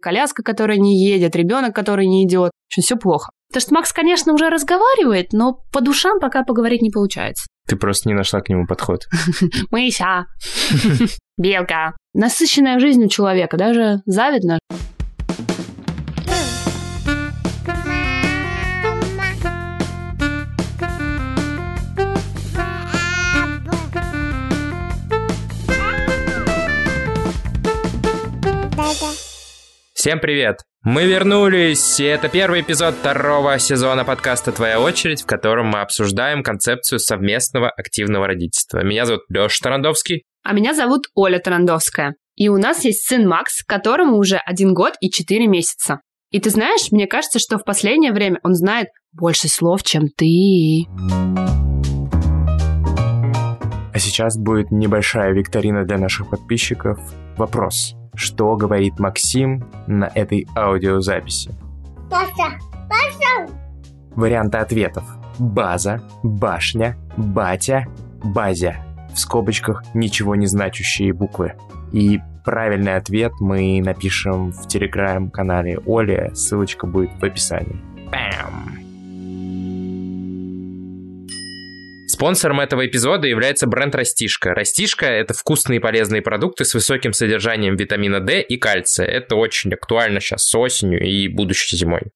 коляска, которая не едет, ребенок, который не идет. В общем, все плохо. Потому что Макс, конечно, уже разговаривает, но по душам пока поговорить не получается. Ты просто не нашла к нему подход. Мыся, белка. Насыщенная жизнь у человека, даже завидно. Всем привет! Мы вернулись, и это первый эпизод второго сезона подкаста «Твоя очередь», в котором мы обсуждаем концепцию совместного активного родительства. Меня зовут Леша Тарандовский. А меня зовут Оля Тарандовская. И у нас есть сын Макс, которому уже один год и четыре месяца. И ты знаешь, мне кажется, что в последнее время он знает больше слов, чем ты. А сейчас будет небольшая викторина для наших подписчиков. Вопрос что говорит Максим на этой аудиозаписи. Паша, Паша. Варианты ответов. База, башня, батя, базя. В скобочках ничего не значащие буквы. И правильный ответ мы напишем в телеграм-канале Оли. Ссылочка будет в описании. Бам! Спонсором этого эпизода является бренд Растишка. Растишка – это вкусные и полезные продукты с высоким содержанием витамина D и кальция. Это очень актуально сейчас с осенью и будущей зимой.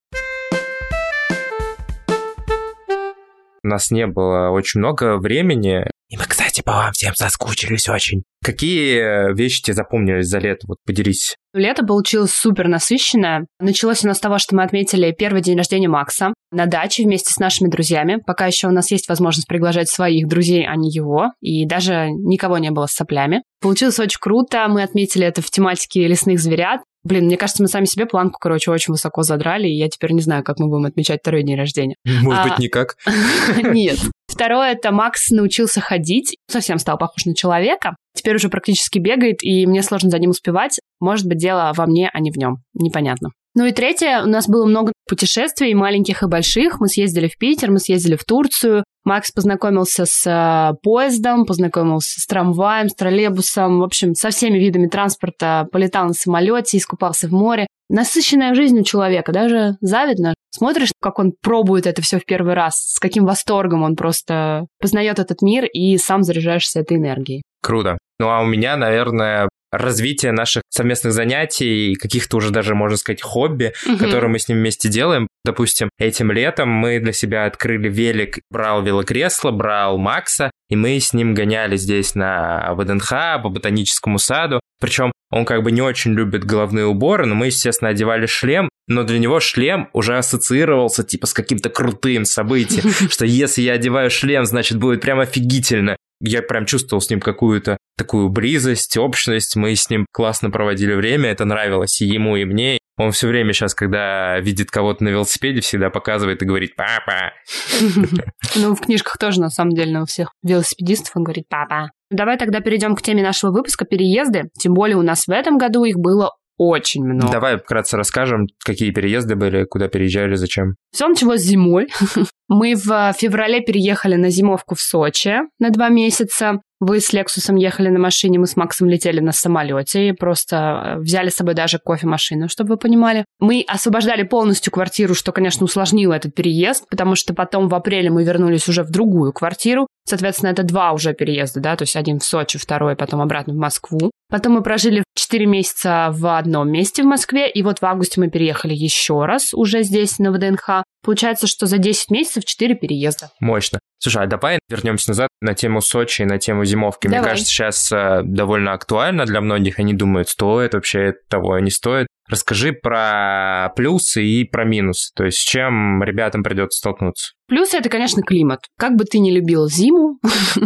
У нас не было очень много времени. И мы, кстати, по вам всем соскучились очень. Какие вещи тебе запомнились за лето? Вот поделись. Лето получилось супер насыщенное. Началось у нас с того, что мы отметили первый день рождения Макса на даче вместе с нашими друзьями. Пока еще у нас есть возможность приглашать своих друзей, а не его. И даже никого не было с соплями. Получилось очень круто. Мы отметили это в тематике лесных зверят. Блин, мне кажется, мы сами себе планку, короче, очень высоко задрали, и я теперь не знаю, как мы будем отмечать второй день рождения. Может а... быть, никак? Нет. Второе, это Макс научился ходить, совсем стал похож на человека. Теперь уже практически бегает, и мне сложно за ним успевать. Может быть, дело во мне, а не в нем. Непонятно. Ну и третье, у нас было много путешествий, маленьких и больших. Мы съездили в Питер, мы съездили в Турцию. Макс познакомился с э, поездом, познакомился с трамваем, с троллейбусом, в общем, со всеми видами транспорта, полетал на самолете, искупался в море. Насыщенная жизнь у человека, даже завидно. Смотришь, как он пробует это все в первый раз, с каким восторгом он просто познает этот мир и сам заряжаешься этой энергией. Круто. Ну а у меня, наверное, развитие наших совместных занятий, каких-то уже даже, можно сказать, хобби, угу. которые мы с ним вместе делаем. Допустим, этим летом мы для себя открыли велик, брал велокресло, брал Макса, и мы с ним гоняли здесь на ВДНХ, по ботаническому саду. Причем он как бы не очень любит головные уборы, но мы, естественно, одевали шлем, но для него шлем уже ассоциировался типа с каким-то крутым событием, что если я одеваю шлем, значит будет прям офигительно я прям чувствовал с ним какую-то такую близость, общность. Мы с ним классно проводили время, это нравилось и ему, и мне. Он все время сейчас, когда видит кого-то на велосипеде, всегда показывает и говорит «папа». Ну, в книжках тоже, на самом деле, у всех велосипедистов он говорит «папа». Давай тогда перейдем к теме нашего выпуска «Переезды». Тем более у нас в этом году их было очень много. Давай вкратце расскажем, какие переезды были, куда переезжали, зачем. Все началось зимой. Мы в феврале переехали на зимовку в Сочи на два месяца. Вы с Лексусом ехали на машине, мы с Максом летели на самолете и просто э, взяли с собой даже кофемашину, чтобы вы понимали. Мы освобождали полностью квартиру, что, конечно, усложнило этот переезд, потому что потом в апреле мы вернулись уже в другую квартиру. Соответственно, это два уже переезда, да, то есть один в Сочи, второй потом обратно в Москву. Потом мы прожили 4 месяца в одном месте в Москве, и вот в августе мы переехали еще раз уже здесь, на ВДНХ. Получается, что за 10 месяцев 4 переезда. Мощно. Слушай, а давай вернемся назад на тему Сочи и на тему зимовки. Давай. Мне кажется, сейчас э, довольно актуально для многих. Они думают, стоит вообще того, не стоит. Расскажи про плюсы и про минусы, то есть с чем ребятам придется столкнуться. Плюсы это, конечно, климат. Как бы ты ни любил зиму,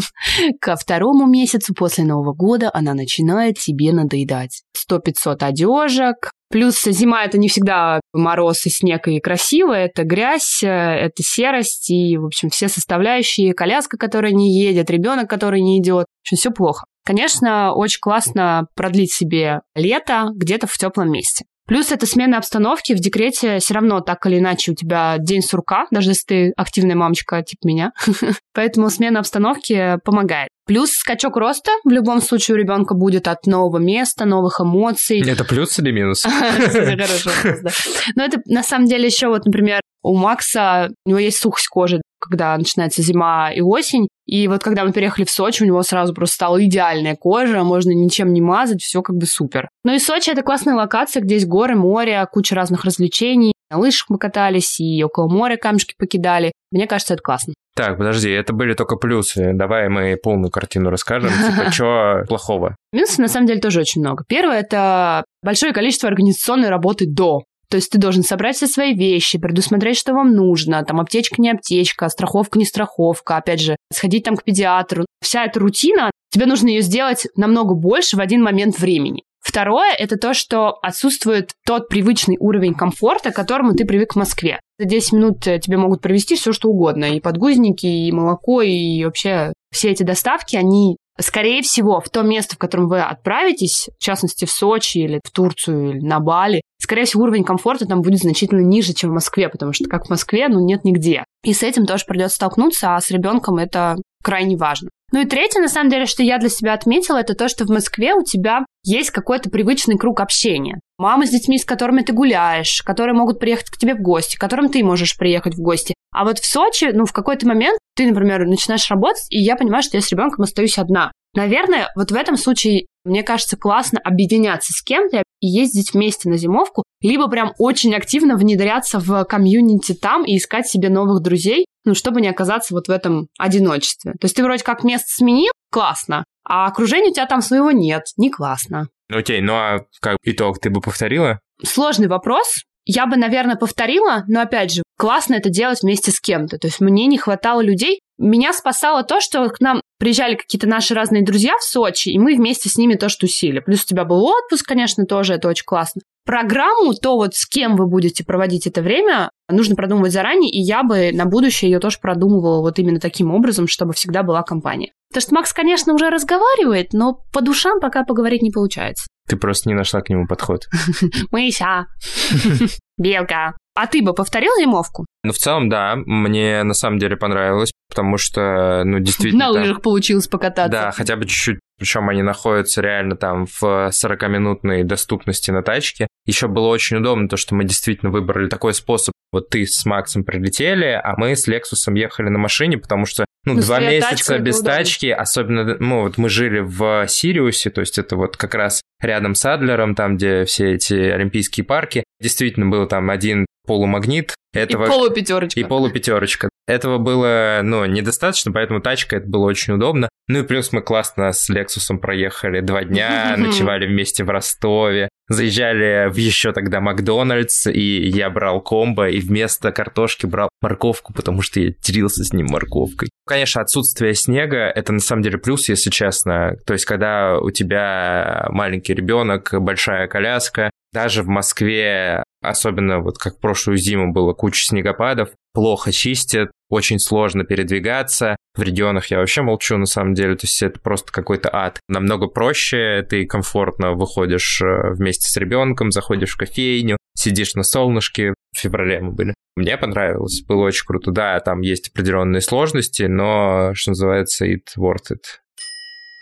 ко второму месяцу после Нового года она начинает тебе надоедать. 100-500 одежек, Плюс зима это не всегда мороз и снег и красиво, это грязь, это серость и, в общем, все составляющие, коляска, которая не едет, ребенок, который не идет, в общем, все плохо. Конечно, очень классно продлить себе лето где-то в теплом месте. Плюс это смена обстановки. В декрете все равно так или иначе у тебя день сурка, даже если ты активная мамочка типа меня. Поэтому смена обстановки помогает. Плюс скачок роста в любом случае у ребенка будет от нового места, новых эмоций. Это плюс или минус? Но это на самом деле еще вот, например, у Макса, у него есть сухость кожи, когда начинается зима и осень. И вот когда мы переехали в Сочи, у него сразу просто стала идеальная кожа, можно ничем не мазать, все как бы супер. Ну и Сочи это классная локация, где есть горы, море, куча разных развлечений. На лыжах мы катались и около моря камешки покидали. Мне кажется, это классно. Так, подожди, это были только плюсы. Давай мы полную картину расскажем. Типа, что плохого? Минусов на самом деле тоже очень много. Первое – это большое количество организационной работы до. То есть ты должен собрать все свои вещи, предусмотреть, что вам нужно, там аптечка не аптечка, страховка не страховка, опять же, сходить там к педиатру. Вся эта рутина, тебе нужно ее сделать намного больше в один момент времени. Второе – это то, что отсутствует тот привычный уровень комфорта, к которому ты привык в Москве. За 10 минут э, тебе могут провести все, что угодно. И подгузники, и молоко, и вообще все эти доставки, они Скорее всего, в то место, в котором вы отправитесь, в частности, в Сочи или в Турцию или на Бали, скорее всего, уровень комфорта там будет значительно ниже, чем в Москве, потому что как в Москве, ну, нет нигде. И с этим тоже придется столкнуться, а с ребенком это крайне важно. Ну и третье, на самом деле, что я для себя отметила, это то, что в Москве у тебя есть какой-то привычный круг общения. Мамы с детьми, с которыми ты гуляешь, которые могут приехать к тебе в гости, к которым ты можешь приехать в гости. А вот в Сочи, ну, в какой-то момент ты, например, начинаешь работать, и я понимаю, что я с ребенком остаюсь одна. Наверное, вот в этом случае, мне кажется, классно объединяться с кем-то ездить вместе на зимовку, либо прям очень активно внедряться в комьюнити там и искать себе новых друзей, ну, чтобы не оказаться вот в этом одиночестве. То есть ты вроде как место сменил, классно, а окружения у тебя там своего нет, не классно. Окей, ну а как итог, ты бы повторила? Сложный вопрос. Я бы, наверное, повторила, но опять же, классно это делать вместе с кем-то. То есть мне не хватало людей. Меня спасало то, что к нам приезжали какие-то наши разные друзья в Сочи, и мы вместе с ними тоже тусили. Плюс у тебя был отпуск, конечно, тоже, это очень классно. Программу, то вот с кем вы будете проводить это время, нужно продумывать заранее, и я бы на будущее ее тоже продумывала вот именно таким образом, чтобы всегда была компания. Потому что Макс, конечно, уже разговаривает, но по душам пока поговорить не получается. Ты просто не нашла к нему подход. Мыся. Белка. А ты бы повторил зимовку? Ну, в целом, да. Мне на самом деле понравилось, потому что, ну, действительно... На лыжах получилось покататься. Да, хотя бы чуть-чуть. Причем они находятся реально там в 40-минутной доступности на тачке. Еще было очень удобно то, что мы действительно выбрали такой способ. Вот ты с Максом прилетели, а мы с Лексусом ехали на машине, потому что ну, ну два месяца без тачки, особенно, ну, вот мы жили в Сириусе, то есть это вот как раз рядом с Адлером, там, где все эти олимпийские парки. Действительно, был там один полумагнит. Этого... И полупятерочка. И полупятерочка. Этого было, ну, недостаточно, поэтому тачка, это было очень удобно. Ну и плюс мы классно с Лексусом проехали два дня, ночевали вместе в Ростове, заезжали в еще тогда Макдональдс, и я брал комбо, и вместо картошки брал морковку, потому что я делился с ним морковкой. Конечно, отсутствие снега — это на самом деле плюс, если честно. То есть, когда у тебя маленький ребенок, большая коляска, даже в Москве, особенно вот как прошлую зиму было куча снегопадов, плохо чистят, очень сложно передвигаться. В регионах я вообще молчу, на самом деле, то есть это просто какой-то ад. Намного проще, ты комфортно выходишь э, вместе с ребенком, заходишь в кофейню, сидишь на солнышке. В феврале мы были. Мне понравилось, было очень круто. Да, там есть определенные сложности, но, что называется, it worth it.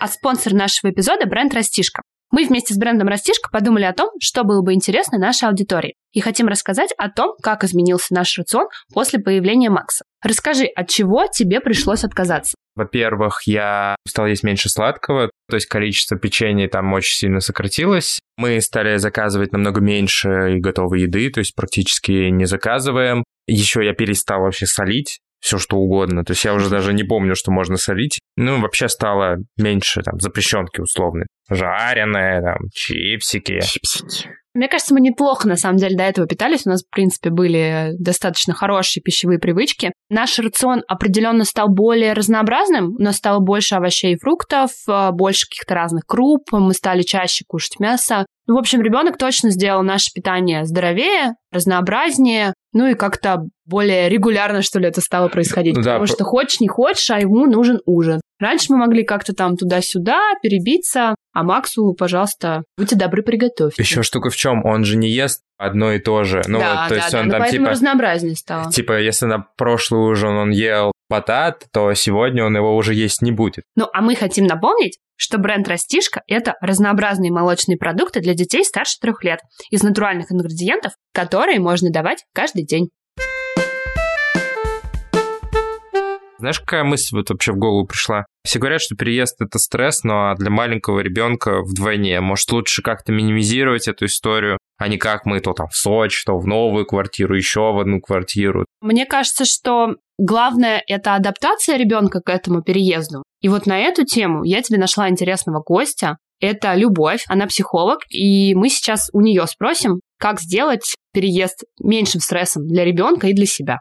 А спонсор нашего эпизода – бренд «Растишка». Мы вместе с брендом «Растишка» подумали о том, что было бы интересно нашей аудитории, и хотим рассказать о том, как изменился наш рацион после появления Макса. Расскажи, от чего тебе пришлось отказаться? Во-первых, я стал есть меньше сладкого, то есть количество печенья там очень сильно сократилось. Мы стали заказывать намного меньше готовой еды, то есть практически не заказываем. Еще я перестал вообще солить, все что угодно. То есть я уже даже не помню, что можно солить. Ну, вообще стало меньше там запрещенки условные. Жареное, там, чипсики. Чипсики. Мне кажется, мы неплохо, на самом деле, до этого питались. У нас, в принципе, были достаточно хорошие пищевые привычки. Наш рацион определенно стал более разнообразным. У нас стало больше овощей и фруктов, э, больше каких-то разных круп. Мы стали чаще кушать мясо. Ну, в общем, ребенок точно сделал наше питание здоровее, разнообразнее, ну и как-то более регулярно, что ли, это стало происходить. Да, потому что хочешь, не хочешь, а ему нужен ужин. Раньше мы могли как-то там туда-сюда перебиться, а Максу, пожалуйста, будьте добры, приготовьте. Еще штука в чем, он же не ест одно и то же. Ну, да, вот, то да, есть да, он ну, там типа... разнообразнее стало. Типа, если на прошлый ужин он ел батат, то сегодня он его уже есть не будет. Ну, а мы хотим напомнить, что бренд «Растишка» — это разнообразные молочные продукты для детей старше трех лет из натуральных ингредиентов, которые можно давать каждый день. Знаешь, какая мысль вот вообще в голову пришла? Все говорят, что переезд это стресс, но для маленького ребенка вдвойне. Может, лучше как-то минимизировать эту историю, а не как мы то там в Сочи, то в новую квартиру, еще в одну квартиру. Мне кажется, что главное это адаптация ребенка к этому переезду. И вот на эту тему я тебе нашла интересного гостя. Это Любовь, она психолог, и мы сейчас у нее спросим, как сделать переезд меньшим стрессом для ребенка и для себя.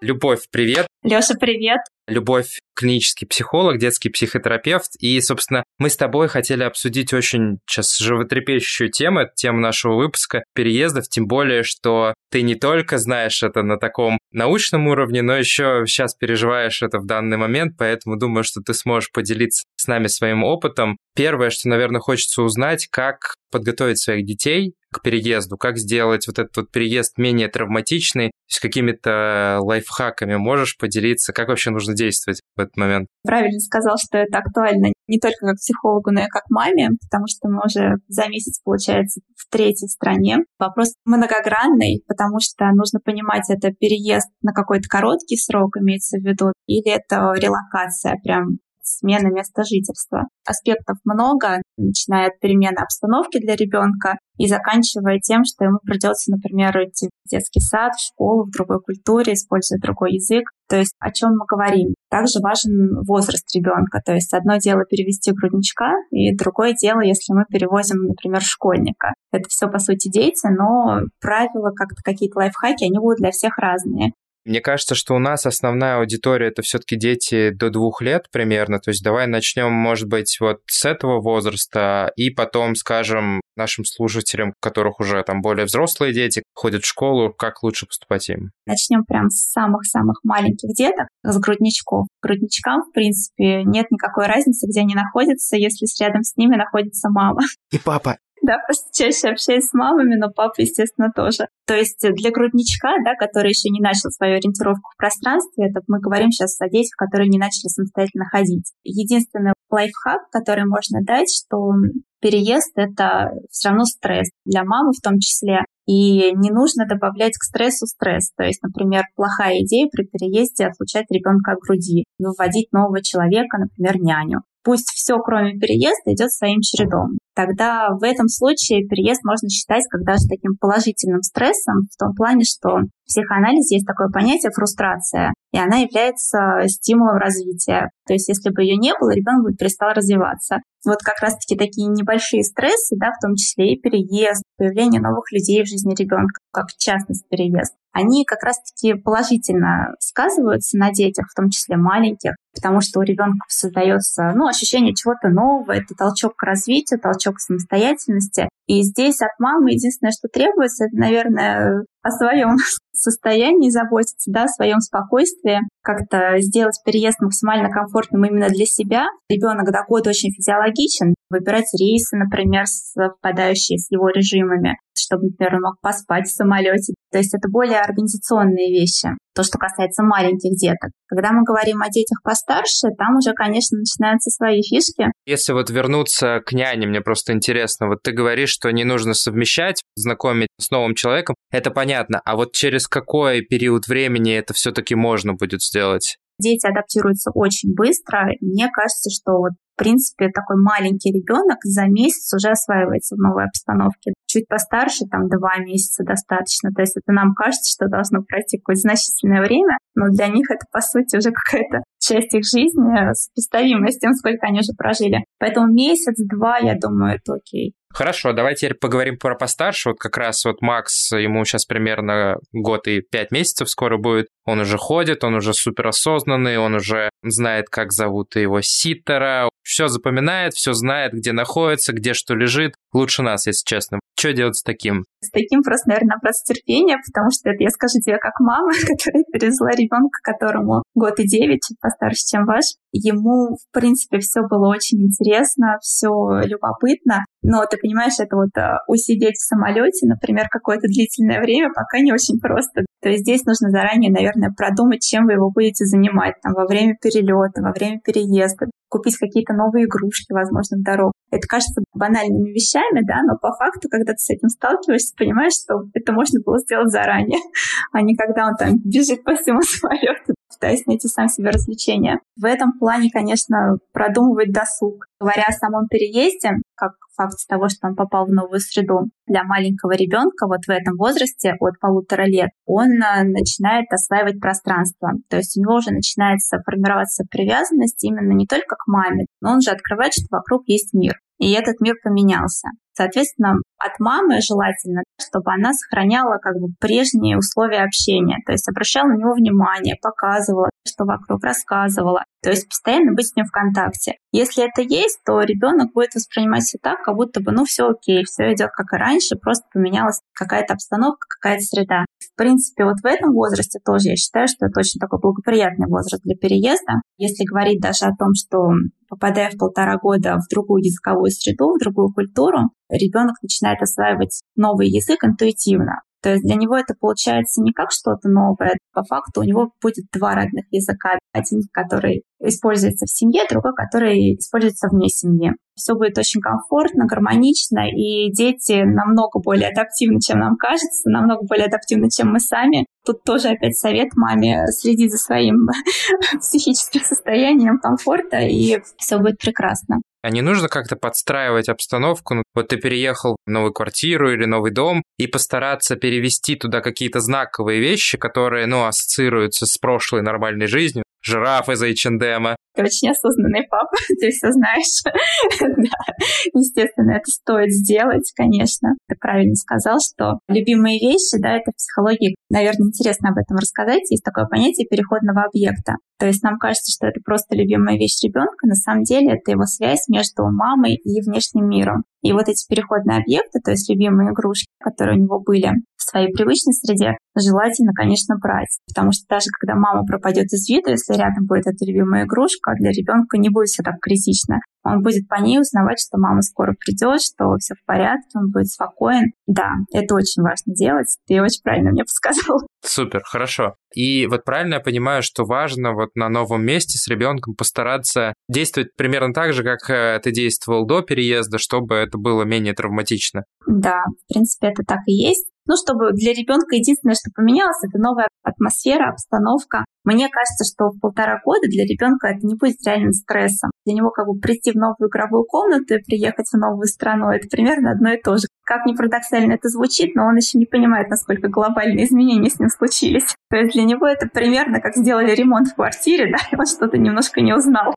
Любовь, привет. Леша, привет. Любовь клинический психолог, детский психотерапевт. И, собственно, мы с тобой хотели обсудить очень сейчас животрепещущую тему, тема нашего выпуска переездов, тем более, что ты не только знаешь это на таком научном уровне, но еще сейчас переживаешь это в данный момент, поэтому думаю, что ты сможешь поделиться с нами своим опытом. Первое, что, наверное, хочется узнать, как подготовить своих детей к переезду, как сделать вот этот вот переезд менее травматичный, с какими-то лайфхаками можешь поделиться, как вообще нужно действовать в этот момент? Правильно сказал, что это актуально не только как психологу, но и как маме, потому что мы уже за месяц, получается, в третьей стране. Вопрос многогранный, потому что нужно понимать, это переезд на какой-то короткий срок имеется в виду, или это релокация прям смена места жительства. Аспектов много, начиная от перемены обстановки для ребенка и заканчивая тем, что ему придется, например, идти в детский сад, в школу, в другой культуре, используя другой язык. То есть о чем мы говорим? Также важен возраст ребенка. То есть одно дело перевести грудничка, и другое дело, если мы перевозим, например, школьника. Это все, по сути, дети, но правила, как-то какие-то лайфхаки, они будут для всех разные. Мне кажется, что у нас основная аудитория это все-таки дети до двух лет примерно. То есть давай начнем, может быть, вот с этого возраста, и потом скажем нашим слушателям, у которых уже там более взрослые дети, ходят в школу, как лучше поступать им. Начнем прям с самых-самых маленьких деток, с грудничков. Грудничкам, в принципе, нет никакой разницы, где они находятся, если рядом с ними находится мама. И папа. Да, просто чаще общаюсь с мамами, но папа, естественно, тоже. То есть для грудничка, да, который еще не начал свою ориентировку в пространстве, это мы говорим сейчас о детях, которые не начали самостоятельно ходить. Единственный лайфхак, который можно дать, что переезд — это все равно стресс для мамы в том числе. И не нужно добавлять к стрессу стресс. То есть, например, плохая идея при переезде отлучать ребенка от груди, выводить нового человека, например, няню. Пусть все, кроме переезда, идет своим чередом. Тогда в этом случае переезд можно считать как даже таким положительным стрессом, в том плане, что в психоанализе есть такое понятие фрустрация, и она является стимулом развития. То есть если бы ее не было, ребенок бы перестал развиваться. Вот как раз-таки такие небольшие стрессы, да, в том числе и переезд, появление новых людей в жизни ребенка, как в частности переезд, они как раз-таки положительно сказываются на детях, в том числе маленьких, потому что у ребенка создается ну, ощущение чего-то нового, это толчок к развитию, толчок к самостоятельности. И здесь от мамы единственное, что требуется, это, наверное, о своем состоянии заботиться, да, о своем спокойствии, как-то сделать переезд максимально комфортным именно для себя. Ребенок до года очень физиологичен, выбирать рейсы, например, совпадающие с его режимами, чтобы, например, он мог поспать в самолете. То есть это более организационные вещи, то, что касается маленьких деток. Когда мы говорим о детях постарше, там уже, конечно, начинаются свои фишки. Если вот вернуться к няне, мне просто интересно, вот ты говоришь, что не нужно совмещать, знакомить с новым человеком, это понятно, а вот через какой период времени это все-таки можно будет сделать? Дети адаптируются очень быстро. Мне кажется, что вот в принципе, такой маленький ребенок за месяц уже осваивается в новой обстановке. Чуть постарше, там, два месяца достаточно. То есть это нам кажется, что должно пройти какое-то значительное время, но для них это, по сути, уже какая-то часть их жизни, сопоставимая с тем, сколько они уже прожили. Поэтому месяц-два, я думаю, это окей. Хорошо, давай теперь поговорим про постарше. Вот как раз вот Макс, ему сейчас примерно год и пять месяцев скоро будет. Он уже ходит, он уже суперосознанный, он уже знает, как зовут его ситера, все запоминает, все знает, где находится, где что лежит. Лучше нас, если честно. Что делать с таким? С таким просто, наверное, просто терпение, потому что это я скажу тебе как мама, которая перевезла ребенка, которому год и девять, чуть постарше, чем ваш. Ему, в принципе, все было очень интересно, все любопытно. Но ты понимаешь, это вот а, усидеть в самолете, например, какое-то длительное время, пока не очень просто. То есть здесь нужно заранее, наверное, продумать, чем вы его будете занимать. Там, во время перелета, во время переезда, купить какие-то новые игрушки, возможно, в дорогу. Это кажется банальными вещами, да, но по факту, когда ты с этим сталкиваешься, понимаешь, что это можно было сделать заранее, а не когда он там бежит по всему самолету, пытаясь найти сам себе развлечения. В этом плане, конечно, продумывать досуг. Говоря о самом переезде, как факт того, что он попал в новую среду, для маленького ребенка вот в этом возрасте от полутора лет он э, начинает осваивать пространство. То есть у него уже начинается формироваться привязанность именно не только к маме, но он же открывает, что вокруг есть мир. И этот мир поменялся. Соответственно, от мамы желательно, чтобы она сохраняла как бы прежние условия общения, то есть обращала на него внимание, показывала, что вокруг рассказывала, то есть постоянно быть с ним в контакте. Если это есть, то ребенок будет воспринимать все так, как будто бы, ну, все окей, все идет как и раньше, просто поменялась какая-то обстановка, какая-то среда. В принципе, вот в этом возрасте тоже я считаю, что это очень такой благоприятный возраст для переезда. Если говорить даже о том, что попадая в полтора года в другую языковую среду, в другую культуру, ребенок начинает осваивать новый язык интуитивно. То есть для него это получается не как что-то новое. По факту у него будет два родных языка. Один, который используется в семье, другой, который используется вне семьи. Все будет очень комфортно, гармонично, и дети намного более адаптивны, чем нам кажется, намного более адаптивны, чем мы сами. Тут тоже опять совет маме следить за своим психическим состоянием комфорта, и все будет прекрасно. А не нужно как-то подстраивать обстановку? Ну, вот ты переехал в новую квартиру или новый дом и постараться перевести туда какие-то знаковые вещи, которые, ну, ассоциируются с прошлой нормальной жизнью, жираф из H&M. Ты очень осознанный папа, ты все знаешь. да, естественно, это стоит сделать, конечно. Ты правильно сказал, что любимые вещи, да, это в психологии, наверное, интересно об этом рассказать. Есть такое понятие переходного объекта. То есть нам кажется, что это просто любимая вещь ребенка, на самом деле это его связь между мамой и внешним миром. И вот эти переходные объекты, то есть любимые игрушки, которые у него были в своей привычной среде, желательно, конечно, брать. Потому что даже когда мама пропадет из виду, если рядом будет эта любимая игрушка, для ребенка не будет все так критично. Он будет по ней узнавать, что мама скоро придет, что все в порядке, он будет спокоен. Да, это очень важно делать. Ты очень правильно мне подсказал. Супер, хорошо. И вот правильно я понимаю, что важно вот на новом месте с ребенком постараться действовать примерно так же, как э, ты действовал до переезда, чтобы это было менее травматично. Да, в принципе, это так и есть. Ну, чтобы для ребенка единственное, что поменялось, это новая атмосфера, обстановка. Мне кажется, что в полтора года для ребенка это не будет реальным стрессом. Для него как бы прийти в новую игровую комнату и приехать в новую страну, это примерно одно и то же. Как ни парадоксально это звучит, но он еще не понимает, насколько глобальные изменения с ним случились. То есть для него это примерно как сделали ремонт в квартире, да, и он что-то немножко не узнал.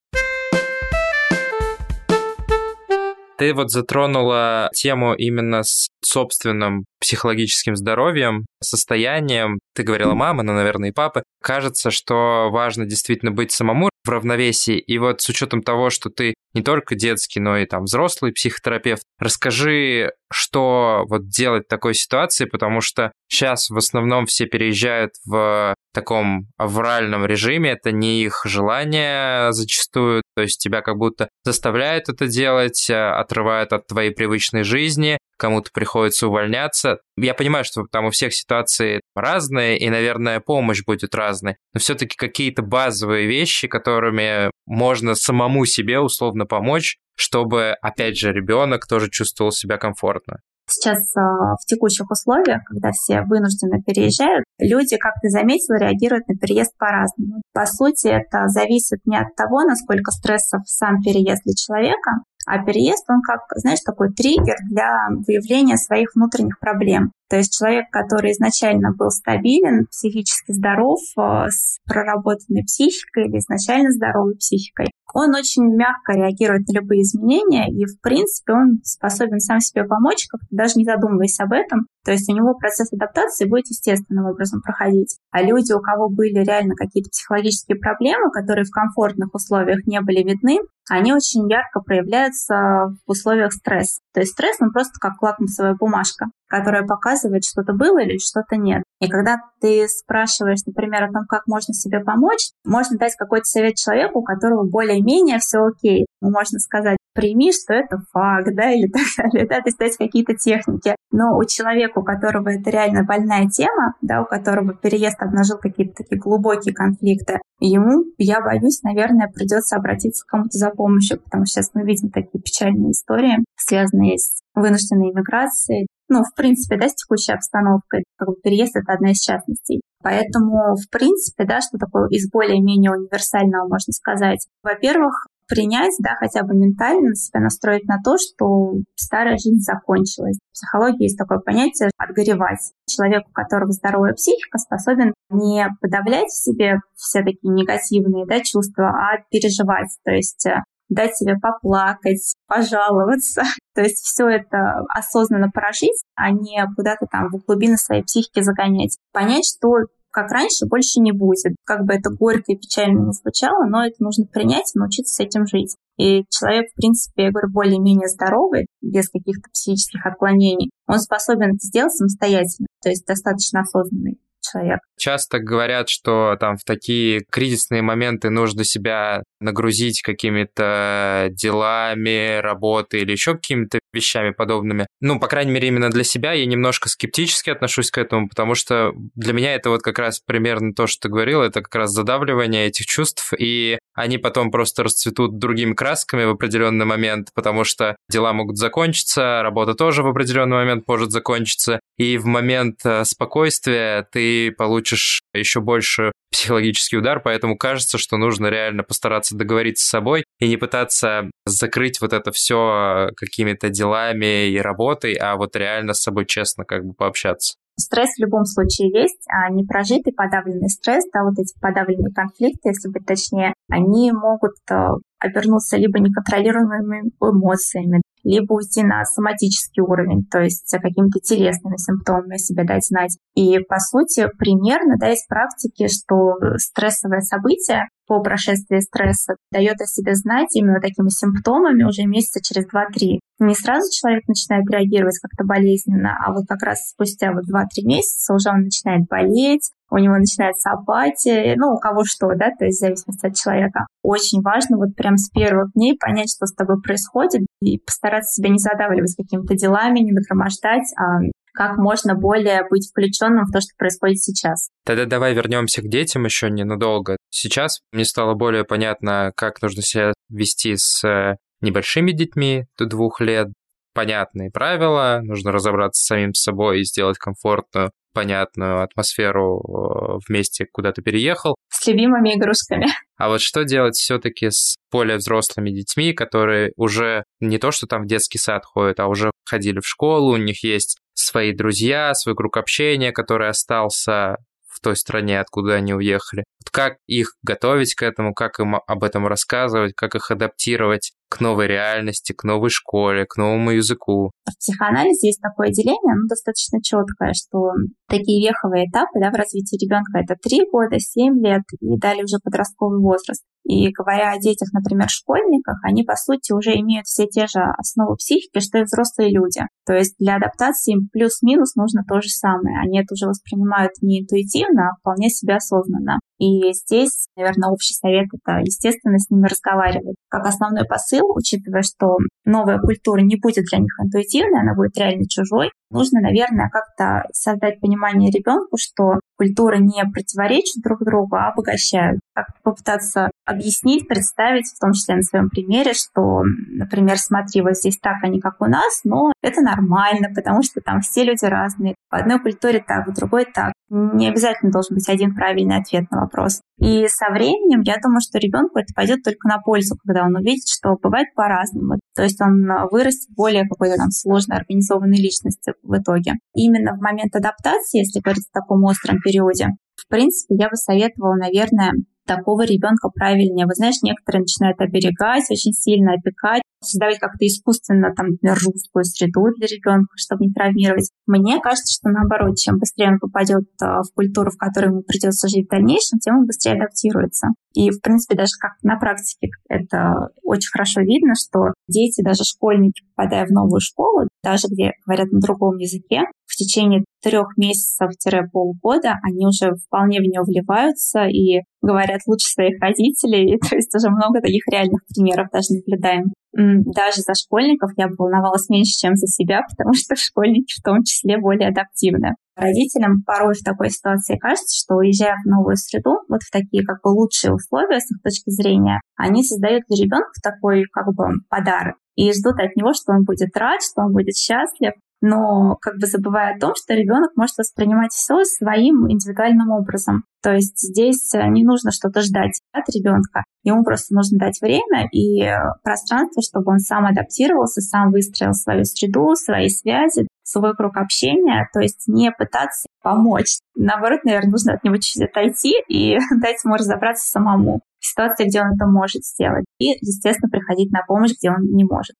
Ты вот затронула тему именно с собственным психологическим здоровьем, состоянием. Ты говорила мама, но, наверное, и папа. Кажется, что важно действительно быть самому в равновесии. И вот с учетом того, что ты не только детский, но и там взрослый психотерапевт, расскажи, что вот делать в такой ситуации, потому что сейчас в основном все переезжают в таком авральном режиме, это не их желание зачастую, то есть тебя как будто заставляют это делать, отрывают от твоей привычной жизни, кому-то приходится увольняться. Я понимаю, что там у всех ситуации разные, и, наверное, помощь будет разной, но все-таки какие-то базовые вещи, которыми можно самому себе условно помочь, чтобы, опять же, ребенок тоже чувствовал себя комфортно. Сейчас э, в текущих условиях, когда все вынужденно переезжают, люди, как ты заметила, реагируют на переезд по-разному. По сути, это зависит не от того, насколько стрессов сам переезд для человека, а переезд, он как, знаешь, такой триггер для выявления своих внутренних проблем. То есть человек, который изначально был стабилен, психически здоров, э, с проработанной психикой или изначально здоровой психикой, он очень мягко реагирует на любые изменения, и, в принципе, он способен сам себе помочь, как-то даже не задумываясь об этом. То есть у него процесс адаптации будет естественным образом проходить. А люди, у кого были реально какие-то психологические проблемы, которые в комфортных условиях не были видны, они очень ярко проявляются в условиях стресса. То есть стресс, он просто как лакмусовая бумажка, которая показывает, что-то было или что-то нет. И когда ты спрашиваешь, например, о том, как можно себе помочь, можно дать какой-то совет человеку, у которого более-менее все окей. Можно сказать, прими, что это факт, да, или так далее, да, то есть дать какие-то техники. Но у человека, у которого это реально больная тема, да, у которого переезд обнажил какие-то такие глубокие конфликты, ему, я боюсь, наверное, придется обратиться к кому-то за помощью, потому что сейчас мы видим такие печальные истории, связанные с вынужденной иммиграцией, ну, в принципе, да, с текущей обстановкой, как бы переезд — это одна из частностей. Поэтому, в принципе, да, что такое из более-менее универсального можно сказать? Во-первых, принять, да, хотя бы ментально себя настроить на то, что старая жизнь закончилась. В психологии есть такое понятие «отгоревать». Человек, у которого здоровая психика, способен не подавлять в себе все такие негативные да, чувства, а переживать. То есть э, дать себе поплакать, пожаловаться. То есть все это осознанно прожить, а не куда-то там в глубины своей психики загонять. Понять, что как раньше, больше не будет. Как бы это горько и печально не звучало, но это нужно принять и научиться с этим жить. И человек, в принципе, я говорю, более-менее здоровый, без каких-то психических отклонений, он способен это сделать самостоятельно, то есть достаточно осознанный человек. Часто говорят, что там в такие кризисные моменты нужно себя нагрузить какими-то делами, работой или еще какими-то вещами подобными. Ну, по крайней мере, именно для себя я немножко скептически отношусь к этому, потому что для меня это вот как раз примерно то, что ты говорил, это как раз задавливание этих чувств, и они потом просто расцветут другими красками в определенный момент, потому что дела могут закончиться, работа тоже в определенный момент может закончиться, и в момент э, спокойствия ты получишь еще больше психологический удар, поэтому кажется, что нужно реально постараться договориться с собой и не пытаться закрыть вот это все какими-то делами и работой, а вот реально с собой честно как бы пообщаться. Стресс в любом случае есть, а не прожитый подавленный стресс, да, вот эти подавленные конфликты, если быть точнее, они могут э, обернуться либо неконтролируемыми эмоциями, либо уйти на соматический уровень, то есть какими-то телесными симптомами себе дать знать. И, по сути, примерно, да, из практики, что стрессовое событие по прошествии стресса дает о себе знать именно такими симптомами уже месяца через 2-3. Не сразу человек начинает реагировать как-то болезненно, а вот как раз спустя вот 2-3 месяца уже он начинает болеть, у него начинается апатия, ну, у кого что, да, то есть в зависимости от человека. Очень важно вот прям с первых дней понять, что с тобой происходит, и постараться себя не задавливать какими-то делами, не нагромождать, а как можно более быть включенным в то, что происходит сейчас. Тогда давай вернемся к детям еще ненадолго. Сейчас мне стало более понятно, как нужно себя вести с э, небольшими детьми до двух лет. Понятные правила, нужно разобраться с самим собой и сделать комфортную понятную атмосферу э, в месте, куда ты переехал. С любимыми игрушками. А вот что делать все-таки с более взрослыми детьми, которые уже не то, что там в детский сад ходят, а уже ходили в школу, у них есть свои друзья, свой круг общения, который остался в той стране, откуда они уехали. Вот как их готовить к этому, как им об этом рассказывать, как их адаптировать к новой реальности, к новой школе, к новому языку. В психоанализе есть такое деление, оно достаточно четкое, что такие веховые этапы да, в развитии ребенка это 3 года, 7 лет и далее уже подростковый возраст. И говоря о детях, например, школьниках, они, по сути, уже имеют все те же основы психики, что и взрослые люди. То есть для адаптации им плюс-минус нужно то же самое. Они это уже воспринимают не интуитивно, а вполне себе осознанно. И здесь, наверное, общий совет — это, естественно, с ними разговаривать. Как основной посыл, учитывая, что новая культура не будет для них интуитивной, она будет реально чужой, нужно, наверное, как-то создать понимание ребенку, что культуры не противоречат друг другу, а обогащают. Как попытаться объяснить, представить, в том числе на своем примере, что, например, смотри, вот здесь так, а не как у нас, но это нормально, потому что там все люди разные. В одной культуре так, в другой так. Не обязательно должен быть один правильный ответ на вопрос. И со временем я думаю, что ребенку это пойдет только на пользу, когда он увидит, что бывает по-разному. То есть он вырастет более какой-то там сложной организованной личности в итоге. Именно в момент адаптации, если говорить о таком остром периоде, в принципе, я бы советовала, наверное, такого ребенка правильнее. Вот знаешь, некоторые начинают оберегать, очень сильно опекать, создавать как-то искусственно, там, жесткую среду для ребенка, чтобы не травмировать. Мне кажется, что наоборот, чем быстрее он попадет а, в культуру, в которой ему придется жить в дальнейшем, тем он быстрее адаптируется. И, в принципе, даже как на практике это очень хорошо видно, что дети, даже школьники, попадая в новую школу, даже где говорят на другом языке, в течение трех месяцев-полгода они уже вполне в нее вливаются и говорят лучше своих родителей. И, то есть уже много таких реальных примеров даже наблюдаем. Даже за школьников я бы волновалась меньше, чем за себя, потому что школьники в том числе более адаптивны. Родителям порой в такой ситуации кажется, что уезжая в новую среду, вот в такие как бы лучшие условия с их точки зрения, они создают для ребенка такой как бы подарок и ждут от него, что он будет рад, что он будет счастлив, но как бы забывая о том, что ребенок может воспринимать все своим индивидуальным образом. То есть здесь э, не нужно что-то ждать от ребенка, ему просто нужно дать время и э, пространство, чтобы он сам адаптировался, сам выстроил свою среду, свои связи, свой круг общения, то есть не пытаться помочь. Наоборот, наверное, нужно от него чуть-чуть отойти и дать ему разобраться самому в ситуации, где он это может сделать. И, естественно, приходить на помощь, где он не может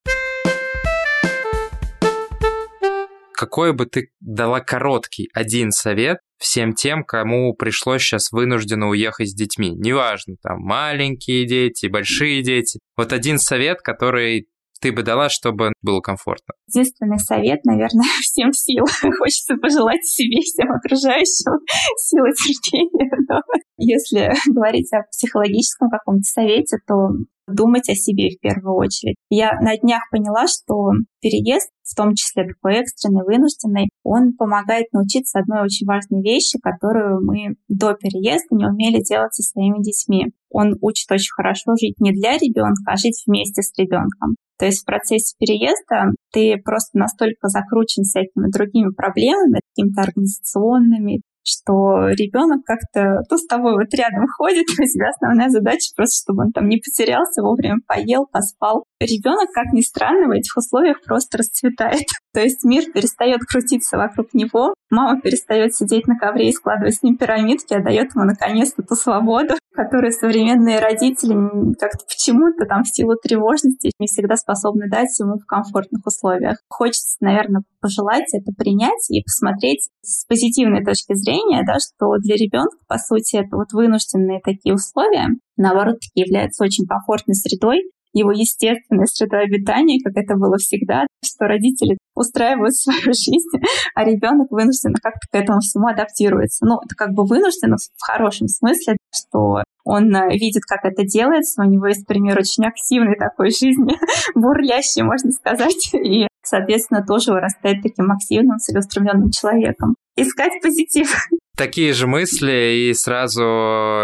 какой бы ты дала короткий один совет всем тем, кому пришлось сейчас вынужденно уехать с детьми? Неважно, там маленькие дети, большие дети. Вот один совет, который ты бы дала, чтобы было комфортно? Единственный совет, наверное, всем сил. Хочется пожелать себе, всем окружающим силы терпения. Но если говорить о психологическом каком-то совете, то думать о себе в первую очередь. Я на днях поняла, что переезд, в том числе такой экстренный, вынужденный, он помогает научиться одной очень важной вещи, которую мы до переезда не умели делать со своими детьми. Он учит очень хорошо жить не для ребенка, а жить вместе с ребенком. То есть в процессе переезда ты просто настолько закручен всякими другими проблемами, какими-то организационными, что ребенок как-то то с тобой вот рядом ходит, у тебя основная задача просто, чтобы он там не потерялся, вовремя поел, поспал. Ребенок, как ни странно, в этих условиях просто расцветает. То есть мир перестает крутиться вокруг него, мама перестает сидеть на ковре и складывать с ним пирамидки, а дает ему наконец-то ту свободу, которую современные родители как-то почему-то там в силу тревожности не всегда способны дать ему в комфортных условиях. Хочется, наверное, пожелать это принять и посмотреть с позитивной точки зрения, да, что для ребенка, по сути, это вот вынужденные такие условия, наоборот, являются очень комфортной средой, его естественной средой обитания, как это было всегда, что родители устраивают свою жизнь, а ребенок вынужден как-то к этому всему адаптируется. Ну, это как бы вынужден в хорошем смысле, что он э, видит, как это делается, у него есть пример очень активной такой жизни, бурлящей, можно сказать, и, соответственно, тоже вырастает таким активным, целеустремленным человеком. Искать позитив. Такие же мысли, и сразу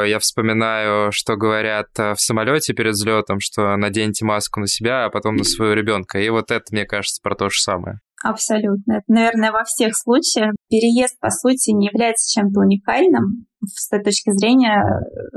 я вспоминаю, что говорят э, в самолете перед взлетом, что наденьте маску на себя, а потом на своего ребенка. И вот это, мне кажется, про то же самое. Абсолютно. Это, наверное, во всех случаях. Переезд, по сути, не является чем-то уникальным с той точки зрения,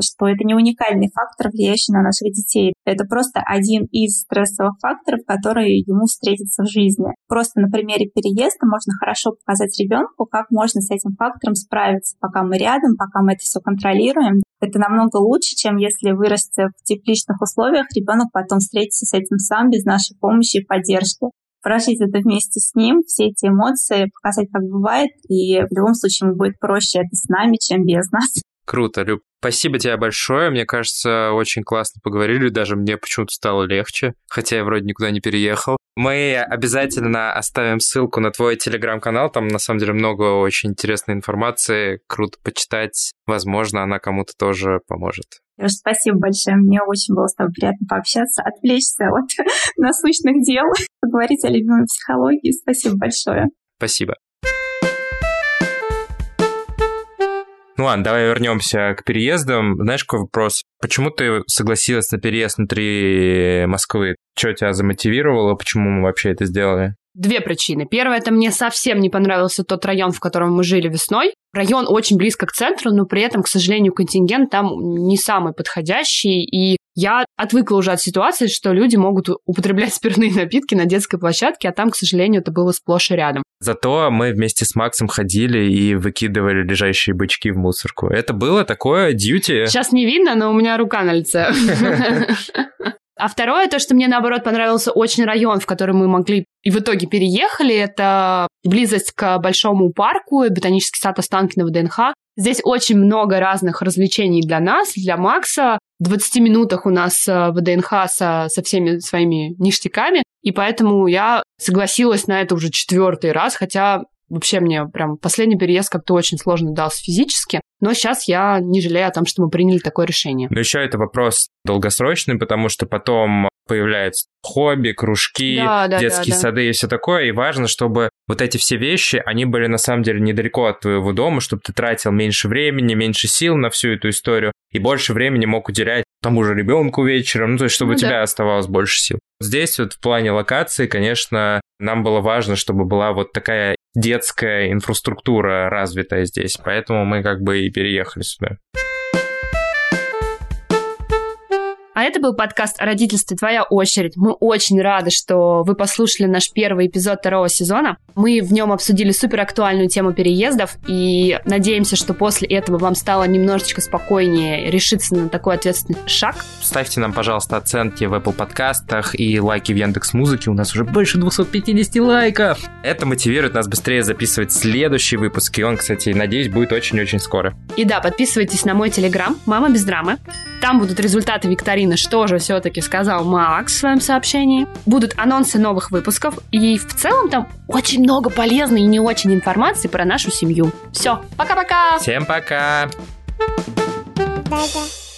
что это не уникальный фактор, влияющий на наших детей. Это просто один из стрессовых факторов, которые ему встретятся в жизни. Просто на примере переезда можно хорошо показать ребенку, как можно с этим фактором справиться, пока мы рядом, пока мы это все контролируем. Это намного лучше, чем если вырасти в тепличных условиях, ребенок потом встретится с этим сам без нашей помощи и поддержки прожить это вместе с ним, все эти эмоции, показать, как бывает, и в любом случае ему будет проще это с нами, чем без нас. Круто, Люб. Спасибо тебе большое. Мне кажется, очень классно поговорили. Даже мне почему-то стало легче, хотя я вроде никуда не переехал. Мы обязательно оставим ссылку на твой телеграм-канал. Там, на самом деле, много очень интересной информации. Круто почитать. Возможно, она кому-то тоже поможет. Леш, спасибо большое. Мне очень было с тобой приятно пообщаться, отвлечься от насущных дел, поговорить о любимой психологии. Спасибо большое. Спасибо. Ну ладно, давай вернемся к переездам. Знаешь, какой вопрос? Почему ты согласилась на переезд внутри Москвы? Что тебя замотивировало? Почему мы вообще это сделали? Две причины. Первая, это мне совсем не понравился тот район, в котором мы жили весной. Район очень близко к центру, но при этом, к сожалению, контингент там не самый подходящий. И я отвыкла уже от ситуации, что люди могут употреблять спиртные напитки на детской площадке, а там, к сожалению, это было сплошь и рядом. Зато мы вместе с Максом ходили и выкидывали лежащие бычки в мусорку. Это было такое дьюти. Сейчас не видно, но у меня рука на лице. А второе, то, что мне, наоборот, понравился очень район, в который мы могли и в итоге переехали, это близость к большому парку, ботанический сад Останкино ВДНХ. Здесь очень много разных развлечений для нас, для Макса. В 20 минутах у нас э, ВДНХ со, со всеми своими ништяками, и поэтому я согласилась на это уже четвертый раз, хотя вообще мне прям последний переезд как-то очень сложно дался физически. Но сейчас я не жалею о том, что мы приняли такое решение. Но еще это вопрос долгосрочный, потому что потом появляются хобби, кружки, да, да, детские да, да. сады и все такое. И важно, чтобы вот эти все вещи, они были на самом деле недалеко от твоего дома, чтобы ты тратил меньше времени, меньше сил на всю эту историю и больше времени мог уделять тому же ребенку вечером, ну, то есть чтобы ну, у тебя да. оставалось больше сил. Здесь вот в плане локации, конечно, нам было важно, чтобы была вот такая детская инфраструктура развитая здесь, поэтому мы как бы и переехали сюда. А это был подкаст о родительстве «Твоя очередь». Мы очень рады, что вы послушали наш первый эпизод второго сезона. Мы в нем обсудили суперактуальную тему переездов и надеемся, что после этого вам стало немножечко спокойнее решиться на такой ответственный шаг. Ставьте нам, пожалуйста, оценки в Apple подкастах и лайки в Яндекс Музыке. У нас уже больше 250 лайков. Это мотивирует нас быстрее записывать следующий выпуск. И он, кстати, надеюсь, будет очень-очень скоро. И да, подписывайтесь на мой телеграм «Мама без драмы». Там будут результаты викторины, что же все-таки сказал Макс в своем сообщении. Будут анонсы новых выпусков. И в целом там очень много полезной и не очень информации про нашу семью. Все, пока-пока! Всем пока! Да-да.